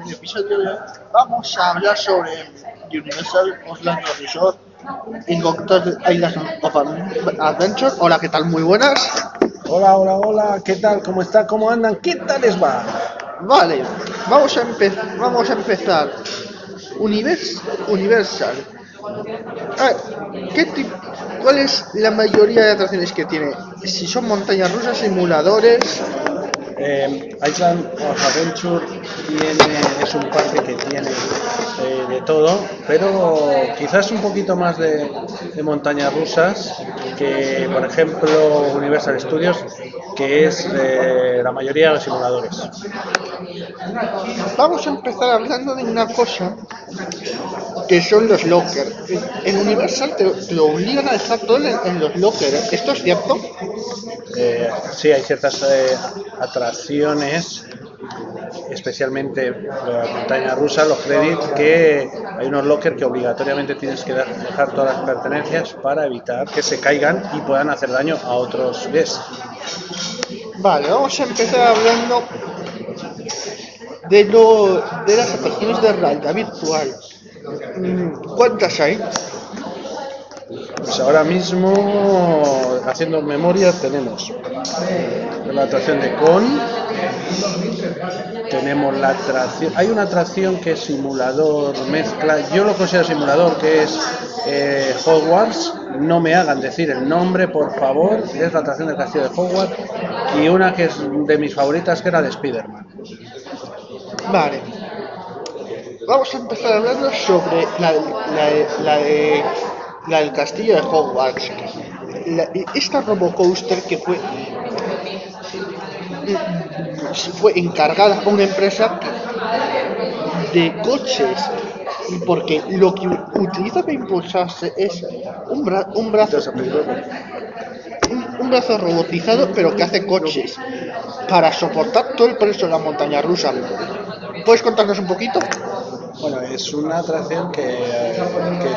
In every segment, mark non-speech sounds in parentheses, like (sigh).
en el episodio de hoy vamos a hablar sobre Universal Orlando Resort Cocktail Islands of Adventure. Hola, ¿qué tal? Muy buenas. Hola, hola, hola, ¿qué tal? ¿Cómo está? ¿Cómo andan? ¿Qué tal les va? Vale, vamos a, empe- vamos a empezar. Univers Universal. A ver, ¿qué ¿Cuál es la mayoría de atracciones que tiene? Si son montañas rusas, simuladores. Eh, Island of Adventure tiene, es un parque que tiene eh, de todo, pero quizás un poquito más de, montañas rusas que, por ejemplo, Universal Studios, que es eh, la mayoría de los simuladores. Vamos a empezar hablando de una cosa que son los lockers. En Universal te, te obligan a dejar todo en, en los lockers. ¿Esto es cierto? Eh, sí, hay ciertas eh, atracciones, especialmente la montaña rusa, los credits, que hay unos lockers que obligatoriamente tienes que dejar todas las pertenencias para evitar que se caigan y puedan hacer daño a otros guests. Vale, vamos a empezar hablando de, lo, de las atracciones de realidad virtual. Mm, ¿Cuántas hay? Pues ahora mismo, haciendo memoria, tenemos la atracción de Con, tenemos la atracción, hay una atracción que es simulador, mezcla, yo lo considero simulador, que es eh, Hogwarts, no me hagan decir el nombre, por favor, es la atracción del castillo de Hogwarts, y una que es de mis favoritas, que era de Spider-Man. Vale. Vamos a empezar hablando sobre la, la, de, la del castillo de Hogwarts. La- esta Robocoaster que fue fue encargada a una empresa de coches porque lo que utiliza para impulsarse es un, bra- un brazo un, un brazo robotizado pero que hace coches para soportar todo el peso de la montaña rusa. ¿Puedes contarnos un poquito? Bueno, es una atracción que,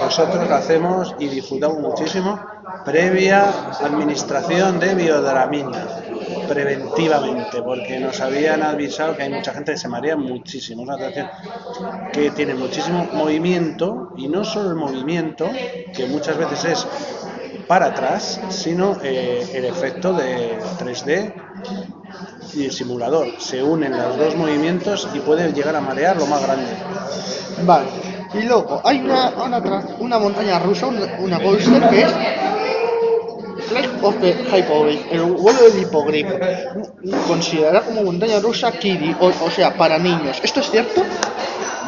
nosotros hacemos y disfrutamos muchísimo previa administración de biodramina, preventivamente, porque nos habían avisado que hay mucha gente que se marea muchísimo. Una atracción que tiene muchísimo movimiento y no solo el movimiento, que muchas veces es para atrás, sino eh, el efecto de 3D y el simulador. Se unen los dos movimientos y puede llegar a marear lo más grande. Vale. Y luego hay una, una, una montaña rusa, una, una coaster que es Flight of the Hippogriff, el vuelo del hipogrifo. Considerada como montaña rusa kiddie, o, o sea, para niños. ¿Esto es cierto?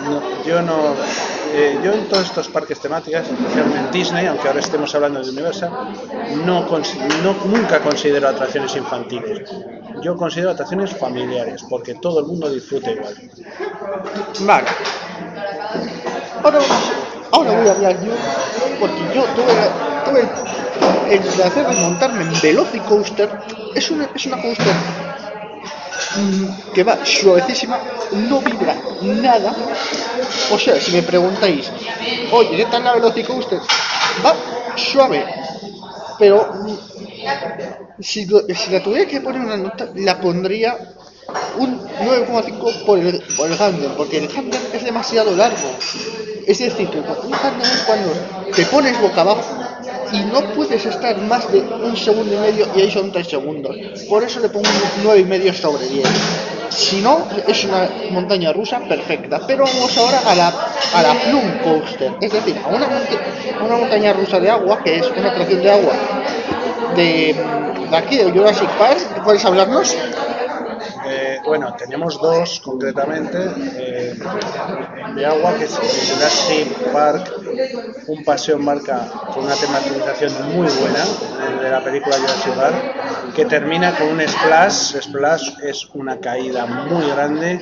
No, yo no. eh, yo en todos estos parques temáticos, especialmente Disney, aunque ahora estemos hablando de Universal, no, no nunca considero atracciones infantiles. Yo considero atracciones familiares, porque todo el mundo disfruta igual. Vale. Ahora, ahora voy a hablar yo, porque yo tuve, tuve el, placer de montarme en Velocicoaster. Es una, es una coaster mm, que va suavecísima, no vibra nada. O sea, si me preguntáis, oye, ¿qué tal la Velocicoaster? Va suave, pero si, si la tuviera que poner una nota, la pondría un 9,5 por el, por el porque el handle es demasiado largo. Es decir, un handle es cuando te pones boca abajo y no puedes estar más de un segundo y medio y ahí son 3 segundos. Por eso le pongo un 9,5 sobre 10. Si no, es una montaña rusa perfecta. Pero vamos ahora a la, a la Plum Coaster, es decir, a una, monta- una montaña rusa de agua, que es una atracción de agua de, de aquí, de Jurassic Park. ¿Puedes hablarnos? Bueno, tenemos dos concretamente eh, de agua, que es el Jurassic Park, un paseo en barca con una tematización muy buena de la película Jurassic Park, que termina con un splash. Splash es una caída muy grande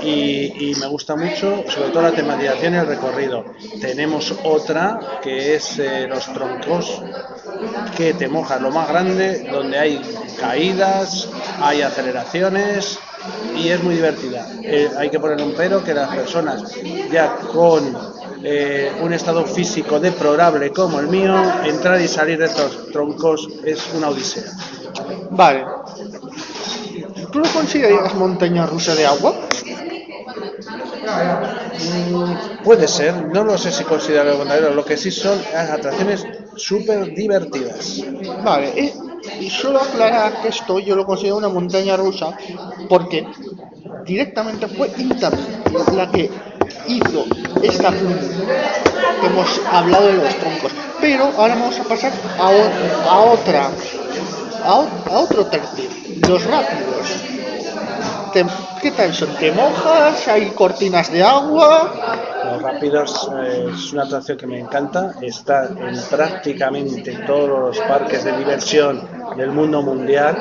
y, y me gusta mucho, sobre todo la tematización y el recorrido. Tenemos otra que es eh, los troncos que te mojas lo más grande, donde hay caídas, hay aceleraciones y es muy divertida. Eh, hay que poner un pero que las personas ya con eh, un estado físico deplorable como el mío, entrar y salir de estos troncos es una odisea. Vale. ¿Tú lo considerarías montaña rusa de agua? Mm, puede ser, no lo sé si considero lo que sí son atracciones súper divertidas. Vale, eh, y solo aclarar que esto yo lo considero una montaña rusa porque directamente fue Internet la que hizo esta que hemos hablado de los troncos. Pero ahora vamos a pasar a, a otra, a otro tercio, los rápidos. ¿Qué tal son? ¿Te mojas? ¿Hay cortinas de agua? Los Rápidos es una atracción que me encanta, está en prácticamente todos los parques de diversión del mundo mundial.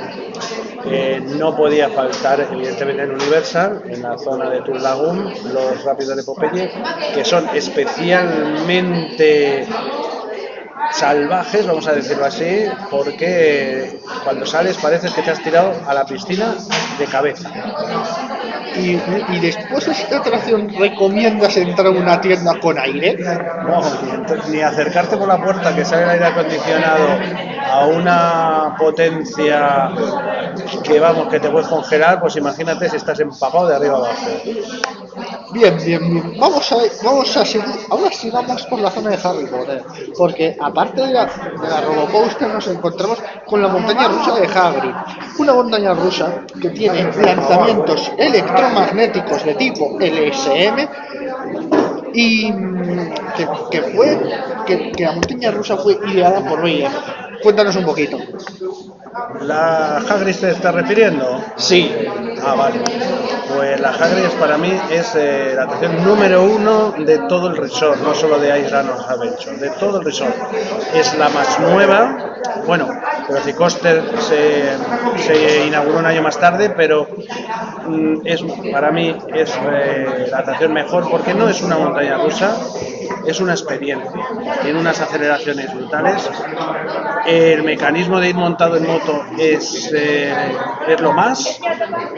Eh, no podía faltar, evidentemente, en Universal, en la zona de Tour Lagoon, los Rápidos de Popeye, que son especialmente salvajes, vamos a decirlo así, porque cuando sales parece que te has tirado a la piscina de cabeza. Y, y después de esta atracción, ¿recomiendas entrar a una tienda con aire? No, ni acercarte por la puerta que sale el aire acondicionado a una potencia que vamos, que te puedes congelar, pues imagínate si estás empapado de arriba abajo. Bien, bien, bien. Vamos a, vamos a seguir. Ahora sí vamos por la zona de Harry Potter. Porque aparte de la, de la nos encontramos con la montaña rusa de Hagrid. Una montaña rusa que tiene lanzamientos electromagnéticos de tipo LSM y que, que fue que, que la montaña rusa fue ideada por Bayer. Cuéntanos un poquito. ¿La Hagrid te está refiriendo? Sí. Ah, vale. Pues la Hagrid para mí es eh, la atracción número uno de todo el resort, no solo de Island of Adventure, de todo el resort. Es la más nueva. Bueno, Velocicoaster se, se inauguró un año más tarde, pero mm, es para mí es eh, la atracción mejor porque no es una montaña rusa, es una experiencia. Tiene unas aceleraciones brutales. El mecanismo de ir montado en moto es, eh, es lo más.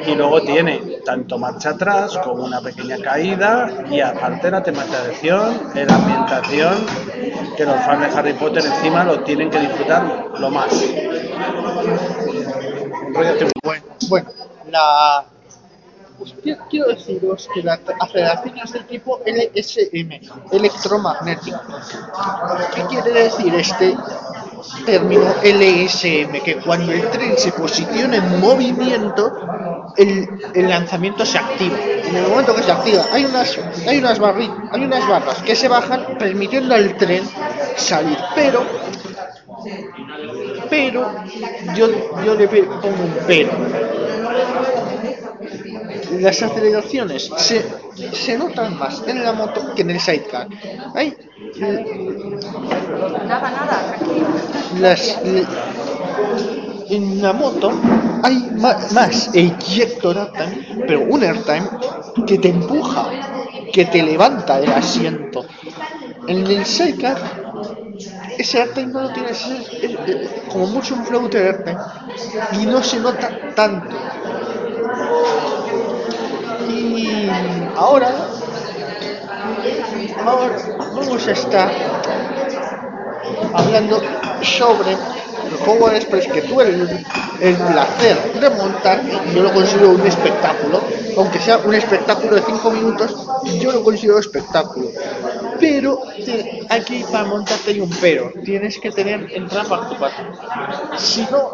Y luego tiene tanto marcha atrás como una pequeña caída. Y aparte la tematización, la ambientación, que los fans de Harry Potter encima lo tienen que disfrutar lo más. La. Pues qui- quiero deciros que la aceleración es del tipo LSM, electromagnético. ¿Qué quiere decir este término LSM? Que cuando el tren se posiciona en movimiento, el, lanzamiento se activa. En el momento que se activa, hay unas, barras que se bajan permitiendo al tren salir. Pero pero yo, yo le pongo un pero. Las aceleraciones se, se notan más en la moto que en el sidecar. Hay las en la moto hay ma- más ejector airtime, pero un airtime que te empuja, que te levanta el asiento. En el sidecar ese airtime no lo tienes, es, es- es como mucho un floater airtime y no se nota tanto. Y ahora, vamos a estar hablando sobre el Howard Express que tuve el, placer de montar yo lo considero un espectáculo aunque sea un espectáculo de 5 minutos yo lo considero espectáculo. Pero aquí para montarte hay un pero tienes que tener entrada participación si no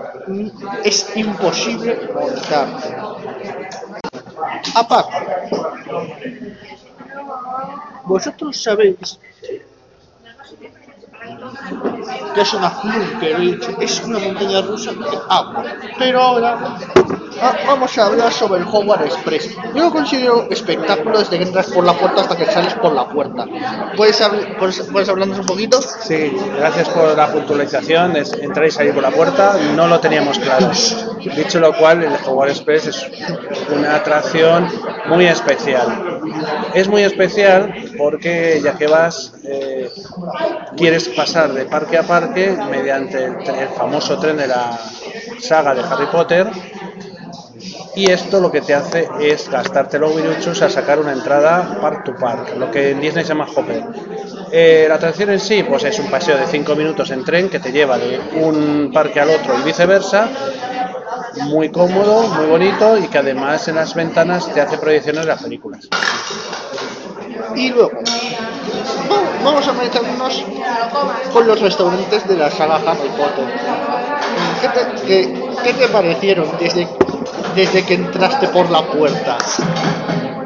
es imposible montar aparte vosotros sabéis que es una Flunker, es una montaña rusa de agua. Pero ahora ah, vamos a hablar sobre el Howard Express. Yo lo considero espectáculo desde que entras por la puerta hasta que sales por la puerta. ¿Puedes, habl- puedes, puedes hablarnos un poquito? Sí, gracias por la puntualización. Es entrar y salir por la puerta, no lo teníamos claro. Dicho lo cual, el Howard Express es una atracción muy especial. Es muy especial porque ya que vas, eh, quieres pasar de parque a parque mediante el, el famoso tren de la saga de Harry Potter. Y esto lo que te hace es gastarte los minutos a sacar una entrada park to park, lo que en Disney se llama hopper. Eh, la atracción en sí, pues es un paseo de 5 minutos en tren que te lleva de un parque al otro y viceversa. Muy cómodo, muy bonito y que además en las ventanas te hace proyecciones de las películas. Y luego, vamos a meternos con los restaurantes de la saga Harry Potter. ¿Qué te, qué te parecieron desde, desde que entraste por la puerta?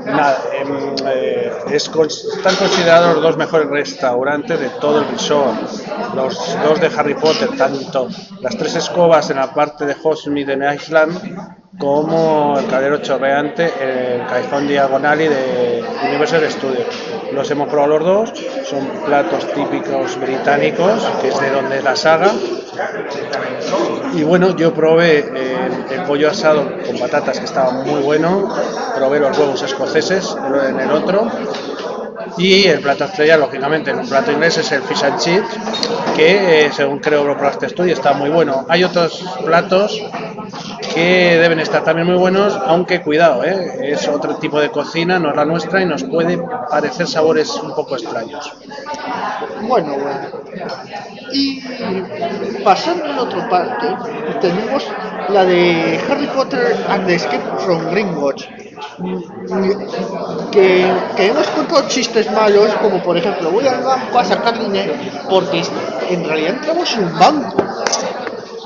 Nada, em, eh, es, están considerados los dos mejores restaurantes de todo el resort. Los dos de Harry Potter, tanto las tres escobas en la parte de Hogsmeade Island como el cadero chorreante, el callejón diagonal y de Universal Studios. Los hemos probado los dos, son platos típicos británicos, que es de donde es la saga. Y bueno, yo probé el, el pollo asado con patatas, que estaba muy bueno, probé los huevos escoceses en el otro, y el plato estrella, lógicamente, en un plato inglés es el fish and chips, que eh, según creo lo probaste tú y está muy bueno. Hay otros platos que deben estar también muy buenos, aunque cuidado, ¿eh? es otro tipo de cocina, no es la nuestra y nos puede parecer sabores un poco extraños. Bueno, bueno. Y pasando a otra parte, tenemos la de Harry Potter and the Escape from Gringotts que, que, hemos contado chistes malos, como por ejemplo, voy al banco a sacar dinero, porque en realidad entramos en un banco.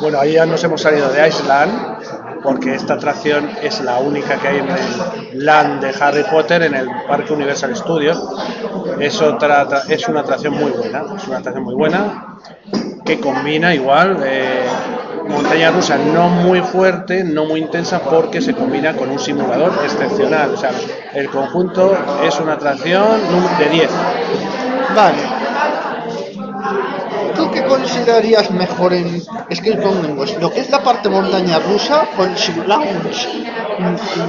Bueno, ahí ya nos hemos salido de Iceland, porque esta atracción es la única que hay en el land de Harry Potter, en el Parque Universal Studios. Es, una atracción muy buena, es una atracción muy buena, que combina igual eh, montaña rusa no muy fuerte, no muy intensa, porque se combina con un simulador excepcional. O sea, el conjunto es una atracción de 10. Vale. ¿Tú qué considerarías mejor en Escape from ¿Lo que es la parte montaña rusa con Lounge,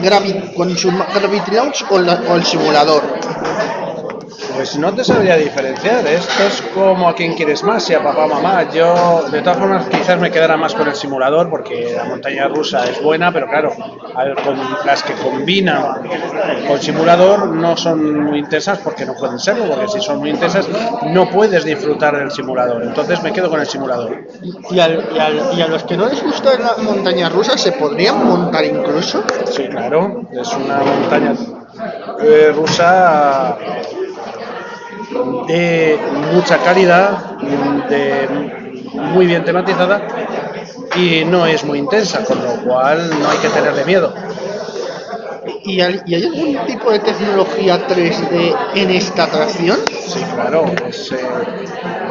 Gravity, con Gravity Lounge o, la, o el simulador? Pues no te sabría diferenciar. Esto es como a quien quieres más, si a papá o mamá. Yo, de todas formas, quizás me quedara más con el simulador porque la montaña rusa es buena, pero claro, con las que combinan con simulador no son muy intensas porque no pueden serlo, porque si son muy intensas no puedes disfrutar del simulador. Entonces me quedo con el simulador. ¿Y, al, y, al, y a los que no les gusta la montaña rusa se podrían montar incluso? Sí, claro. Es una montaña eh, rusa de mucha calidad, de muy bien tematizada y no es muy intensa, con lo cual no hay que tenerle miedo. ¿Y hay, ¿Y hay, algún tipo de tecnología 3D en esta atracción? Sí, claro. Es, eh,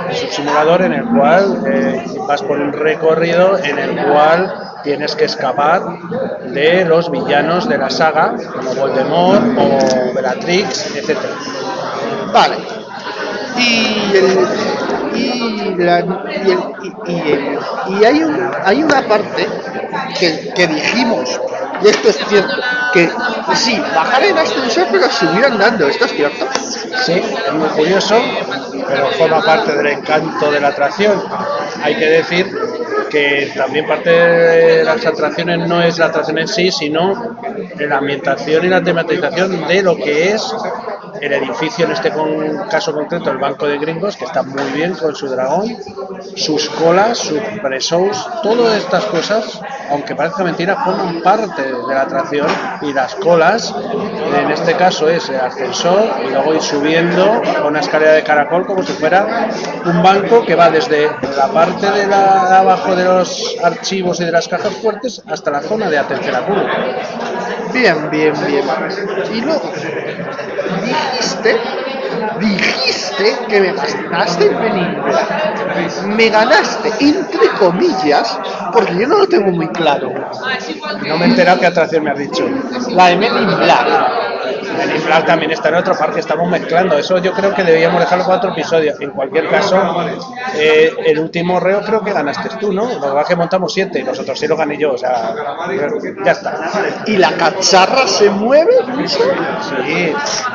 es un simulador en el cual eh, vas por un recorrido en el cual tienes que escapar de los villanos de la saga, como Voldemort o Bellatrix, etc. Vale, y el y, la, y, el, y, el, y hay, un, hay una parte que, dijimos, y esto es cierto, que sí, bajar en ascensor pero subir andando, ¿esto es cierto? Sí, es muy curioso, pero forma parte del encanto de la atracción. Hay que decir que también parte de las atracciones no es la atracción en sí, sino la ambientación y la tematización de lo que es el edificio, en este caso concreto, el Banco de Gringos, que está muy bien con su dragón, sus colas, sus presos, todas estas cosas, aunque parezca mentira, forman parte de la atracción y las colas, en este caso es el ascensor y luego ir subiendo con una escalera de caracol como si fuera un banco que va desde la parte de, abajo de los archivos y de las cajas fuertes hasta la zona de atención al público. Bien, bien, bien. Y luego, dijiste, dijiste que me ganaste en. Me ganaste, entre comillas, porque yo no lo tengo muy claro. No me he enterado qué atracción me has dicho. La de Men in Black. Men in Black también está en otro parque, estamos mezclando. Eso yo creo que debíamos dejarlo para otro episodio. En cualquier caso, eh, el último reo creo que ganaste tú, ¿no? Lo que que montamos siete y nosotros sí lo gané yo, o sea, ya está. ¿Y la cacharra se mueve? Sí,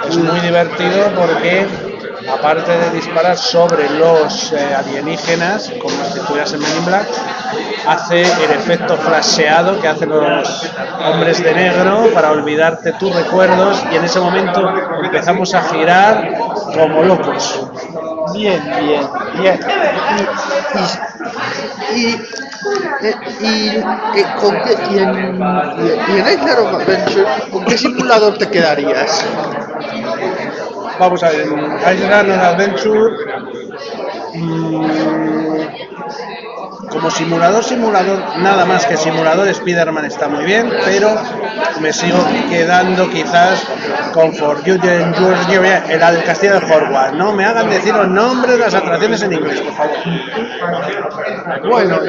es muy divertido porque aparte de disparar sobre los eh, alienígenas, como si estuvieras en Men in Black, hace el efecto flasheado que hacen los hombres de negro para olvidarte tus recuerdos y en ese momento empezamos a girar como locos. Bien, bien, bien. Y, y, y, y, con qué, y en, y en Island of Adventure, ¿con qué simulador te quedarías? vamos a ver, Island Adventure mm, como simulador, simulador, nada más que simulador, Spider-Man está muy bien, pero me sigo quedando quizás con For You el del castillo de Hogwarts. No me hagan decir los nombres de las atracciones en inglés, por favor. Bueno,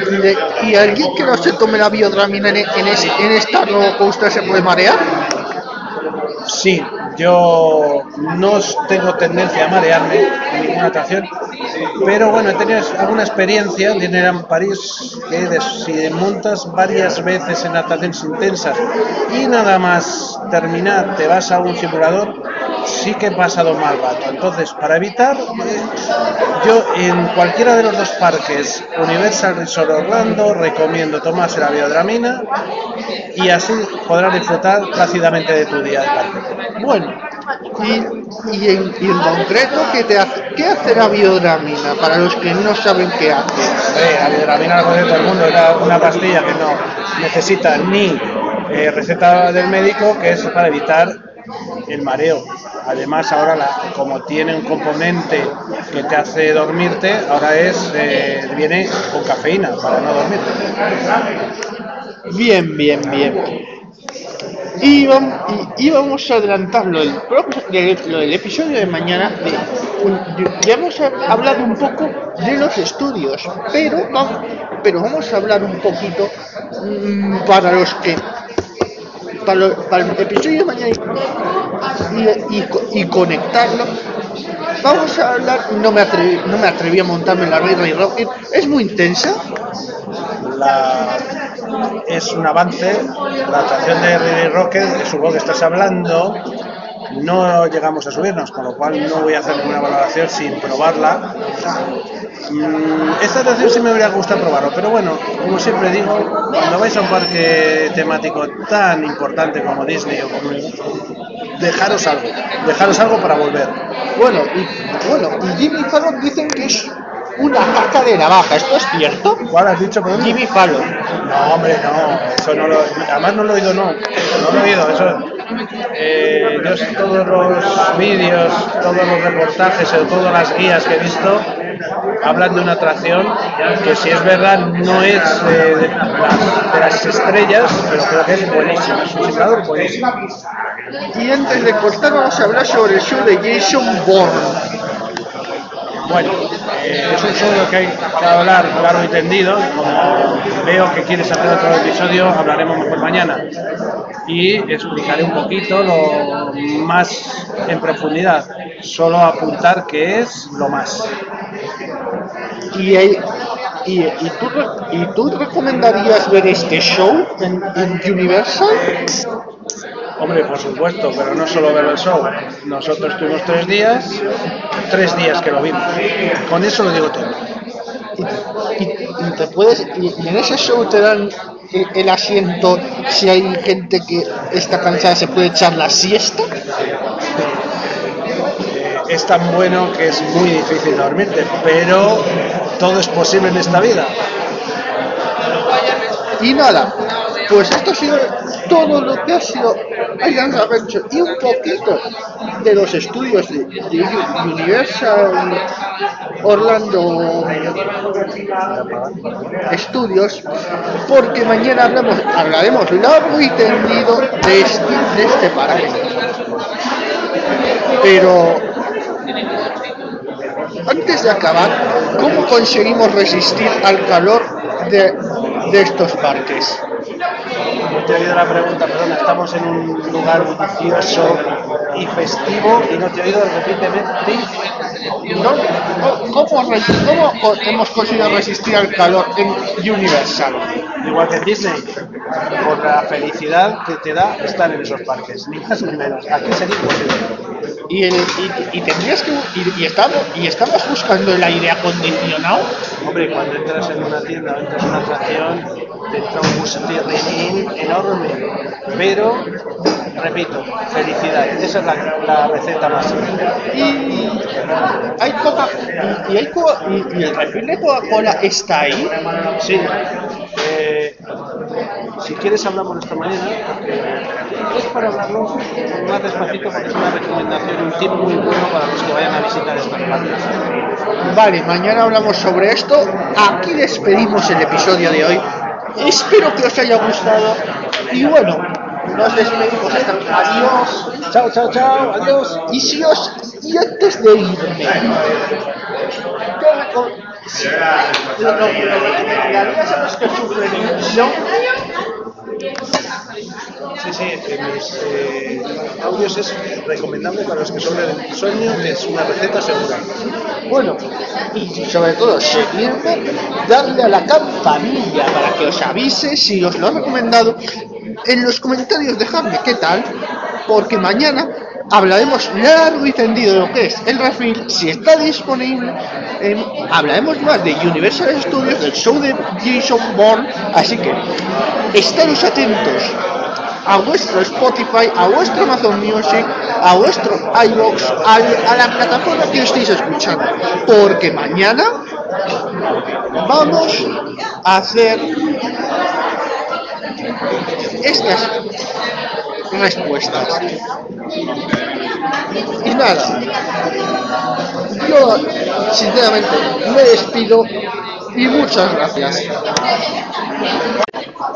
¿y, alguien que no se tome la biodramina en, en, en esta nueva costa se puede marear? Sí, yo no tengo tendencia a marearme en ninguna atracción, pero bueno, he alguna experiencia de en París que si montas varias veces en atracciones intensas. Y nada más terminar te vas a un simulador, sí que he pasado mal rato. Entonces, para evitar, eh, yo en cualquiera de los dos parques, Universal Resort Orlando, recomiendo tomarse la biodramina y así podrás disfrutar plácidamente de tu día de parque. Bueno, y, en, concreto, ¿qué, te hace, ¿qué hace la biodramina para los que no saben qué hace? la biodramina la conoce todo el mundo, es una pastilla que no necesita ni eh, receta del médico, que es para evitar el mareo. Además, ahora como tiene un componente que te hace dormirte, ahora es eh, viene con cafeína para no dormirte. Bien, bien, bien. Y vamos, a adelantar lo del, episodio de mañana. ya hemos hablado un poco de los estudios, pero, pero vamos a hablar un poquito mm, para los que para, el episodio de mañana y, conectarlo. Vamos a hablar no me atreví, no me atreví a montarme en la Ray Ray Rocket. Es muy intensa es un avance. La atracción de Ray Rocket supongo que estás hablando no llegamos a subirnos, con lo cual no voy a hacer ninguna valoración sin probarla. Mm, esta atracción sí me habría gustado probarlo, pero bueno, como siempre digo, cuando vais a un parque temático tan importante como Disney o como dejaros algo, dejaros algo para volver. Bueno, y, bueno, y Jimmy Fallon dicen que es una caca de navaja, ¿esto es cierto? ¿Cuál has dicho? Jimmy Fallon. No, hombre, no, eso no lo, además no lo he oído, no, no lo he oído, eso eh, todos los vídeos, todos los reportajes o todas las guías que he visto hablan de una atracción que si es verdad no es de, las, estrellas, pero creo que es buenísimo, es un simulador buenísimo. Y antes de cortar vamos a hablar sobre el show de Jason Bourne. Bueno, eh, es un show que hay que hablar claro y tendido. Como veo que quieres hacer otro episodio, hablaremos mejor mañana. Y explicaré un poquito lo más en profundidad. Solo apuntar que es lo más. Y, y, tú, ¿Y tú recomendarías ver este show en Universal? Hombre, por supuesto, pero no solo ver el show. Nosotros tuvimos tres días, tres días que lo vimos. Con eso lo digo todo. Y, te puedes, y, en ese show te dan el, asiento si hay gente que está cansada se puede echar la siesta. Es tan bueno que es muy difícil dormirte, pero todo es posible en esta vida. Y nada, pues esto ha sido todo lo que ha sido Island Adventure y un poquito de los estudios de, Universal Orlando Studios, porque mañana hablamos, hablaremos largo y tendido de este, de este parque. Pero antes de acabar, ¿cómo conseguimos resistir al calor de, de estos parques? No te he oído la pregunta, perdón, estamos en un lugar bullicioso y festivo y no te he oído, repíteme. ¿Cómo, ¿Cómo hemos conseguido resistir al calor en Universal? Igual que Disney, por la felicidad que te da estar en esos parques, ni más ni menos. Aquí sería imposible. Y, el, y, tendrías que y, estamos y estamos buscando el aire acondicionado hombre cuando entras en una tienda o entras en una atracción te entra un gustirrinín enorme pero repito felicidad esa es la, receta más y hay coca y, hay y, el refil de Coca-Cola está ahí sí eh, si quieres hablamos esta mañana es para hablarlo más despacito porque es una recomendación, un tip muy bueno para los que vayan a visitar estas partes. Vale, mañana hablamos sobre esto. Aquí despedimos el episodio de hoy. (laughs) Espero que os haya gustado. Y bueno, nos despedimos. Hasta- Adiós. Chao, chao, chao, adiós. Y si os. Y antes de irme, yo reco- lo, lo, lo recomendarías a los que sufren. Sí, sí, en mis eh, audios es recomendable para los que sufren el sueño, es una receta segura. Bueno, y sobre todo seguirme, darle a la campanilla para que os avise si os lo he recomendado. En los comentarios dejadme qué tal, porque mañana hablaremos largo y tendido de lo que es el refil, si está disponible. em, hablaremos más de Universal Studios, del show de Jason Bourne, así que estaros atentos a vuestro Spotify, a vuestro Amazon Music, a vuestro iBox, a la plataforma que estéis escuchando, porque mañana vamos a hacer estas respuestas. Y nada, yo sinceramente me despido y muchas gracias.